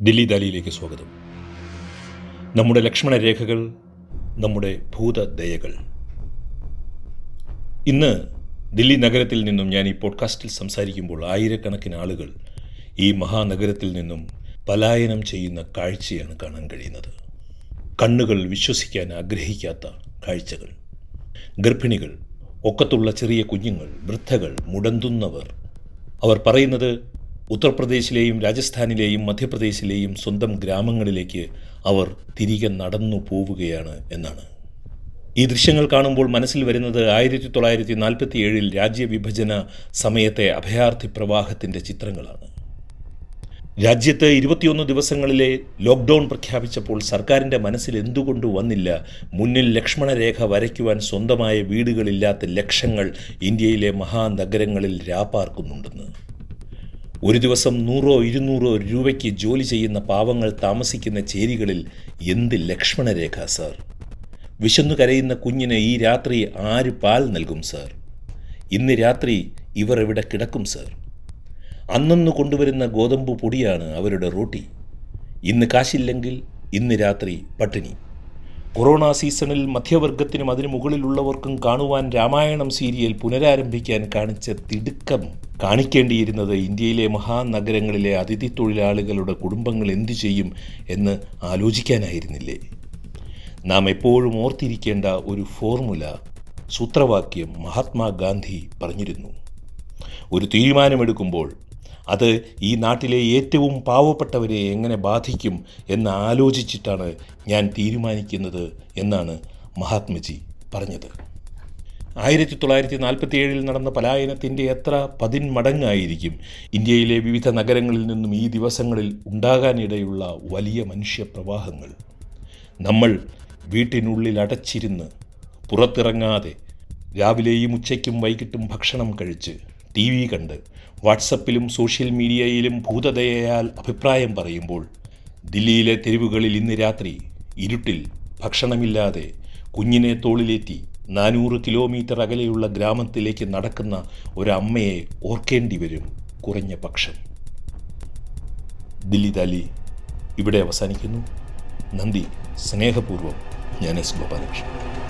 ദില്ലി ദാലിയിലേക്ക് സ്വാഗതം. നമ്മുടെ ലക്ഷ്മണ രേഖകൾ നമ്മുടെ ഭൂതദയകൾ. ഇന്ന് ദില്ലി നഗരത്തിൽ നിന്നും ഞാൻ ഈ പോഡ്കാസ്റ്റിൽ സംസാരിക്കുമ്പോൾ ആയിരക്കണക്കിന് ആളുകൾ ഈ മഹാനഗരത്തിൽ നിന്നും പലായനം ചെയ്യുന്ന കാഴ്ചയാണ് കാണാൻ കഴിയുന്നത്. കണ്ണുകൾ വിശ്വസിക്കാൻ ആഗ്രഹിക്കാത്ത കാഴ്ചകൾ. ഗർഭിണികൾ ഒക്കത്തുള്ള ചെറിയ കുഞ്ഞുങ്ങൾ വൃദ്ധകൾ മുടന്തുന്നവർ. അവർ പറയുന്നത് ഉത്തർപ്രദേശിലെയും രാജസ്ഥാനിലെയും മധ്യപ്രദേശിലെയും സ്വന്തം ഗ്രാമങ്ങളിലേക്ക് അവർ തിരികെ നടന്നു പോവുകയാണ് എന്നാണ്. ഈ ദൃശ്യങ്ങൾ കാണുമ്പോൾ മനസ്സിൽ വരുന്നത് ആയിരത്തി തൊള്ളായിരത്തി നാൽപ്പത്തി ഏഴിൽ രാജ്യവിഭജന സമയത്തെ അഭയാർത്ഥി പ്രവാഹത്തിന്റെ ചിത്രങ്ങളാണ്. രാജ്യത്ത് ഇരുപത്തിയൊന്ന് ദിവസങ്ങളിലെ ലോക്ക്ഡൗൺ പ്രഖ്യാപിച്ചപ്പോൾ സർക്കാരിന്റെ മനസ്സിൽ എന്തുകൊണ്ട് വന്നില്ല? മുന്നിൽ ലക്ഷ്മണരേഖ വരയ്ക്കുവാൻ സ്വന്തമായ വീടുകളില്ലാത്ത ലക്ഷങ്ങൾ ഇന്ത്യയിലെ മഹാനഗരങ്ങളിൽ രാപ്പാർക്കുന്നുണ്ടെന്ന് ഒരു ദിവസം നൂറോ ഇരുന്നൂറോ രൂപയ്ക്ക് ജോലി ചെയ്യുന്ന പാവങ്ങൾ താമസിക്കുന്ന ചേരികളിൽ എന്ത് ലക്ഷ്മണരേഖ സർ? വിശന്നു കരയുന്ന കുഞ്ഞിന് ഈ രാത്രി ആര് പാൽ നൽകും സർ? ഇന്ന് രാത്രി ഇവർ എവിടെ കിടക്കും സർ? അന്നന്ന് കൊണ്ടുവരുന്ന ഗോതമ്പ് പൊടിയാണ് അവരുടെ റോട്ടി. ഇന്ന് കാശില്ലെങ്കിൽ ഇന്ന് രാത്രി പട്ടിണി. കൊറോണ സീസണിൽ മധ്യവർഗത്തിനും അതിനു മുകളിലുള്ളവർക്കും കാണുവാൻ രാമായണം സീരിയൽ പുനരാരംഭിക്കാൻ കാണിച്ച തിടുക്കം കാണിക്കേണ്ടിയിരുന്നത് ഇന്ത്യയിലെ മഹാനഗരങ്ങളിലെ അതിഥി തൊഴിലാളികളുടെ കുടുംബങ്ങൾ എന്തു ചെയ്യും എന്ന് ആലോചിക്കാനായിരുന്നില്ലേ? നാം എപ്പോഴും ഓർത്തിരിക്കേണ്ട ഒരു ഫോർമുല സൂത്രവാക്യം മഹാത്മാഗാന്ധി പറഞ്ഞിരുന്നു. ഒരു തീരുമാനമെടുക്കുമ്പോൾ അത് ഈ നാട്ടിലെ ഏറ്റവും പാവപ്പെട്ടവരെ എങ്ങനെ ബാധിക്കും എന്ന് ആലോചിച്ചിട്ടാണ് ഞാൻ തീരുമാനിക്കുന്നത് എന്നാണ് മഹാത്മജി പറഞ്ഞത്. ആയിരത്തി തൊള്ളായിരത്തി നാൽപ്പത്തി ഏഴിൽ നടന്ന പലായനത്തിന്റെ എത്ര പതിന്മടങ്ങായിരിക്കും ഇന്ത്യയിലെ വിവിധ നഗരങ്ങളിൽ നിന്നും ഈ ദിവസങ്ങളിൽ ഉണ്ടാകാനിടയുള്ള വലിയ മനുഷ്യപ്രവാഹങ്ങൾ നമ്മൾ വീട്ടിനുള്ളിൽ അടച്ചിരുന്ന് പുറത്തിറങ്ങാതെ രാവിലെയും ഉച്ചയ്ക്കും വൈകിട്ടും ഭക്ഷണം കഴിച്ച് ടി വി കണ്ട് വാട്സപ്പിലും സോഷ്യൽ മീഡിയയിലും ഭൂതദയയാൽ അഭിപ്രായം പറയുമ്പോൾ ദില്ലിയിലെ തെരുവുകളിൽ ഇന്ന് രാത്രി ഇരുട്ടിൽ ഭക്ഷണമില്ലാതെ കുഞ്ഞിനെ തോളിലേറ്റി നാനൂറ് കിലോമീറ്റർ അകലെയുള്ള ഗ്രാമത്തിലേക്ക് നടക്കുന്ന ഒരമ്മയെ ഓർക്കേണ്ടി വരും കുറഞ്ഞ പക്ഷം. ദില്ലി താലി ഇവിടെ അവസാനിക്കുന്നു. നന്ദി. സ്നേഹപൂർവം ഞാൻ എസ് ഗോപാലകൃഷ്ണൻ.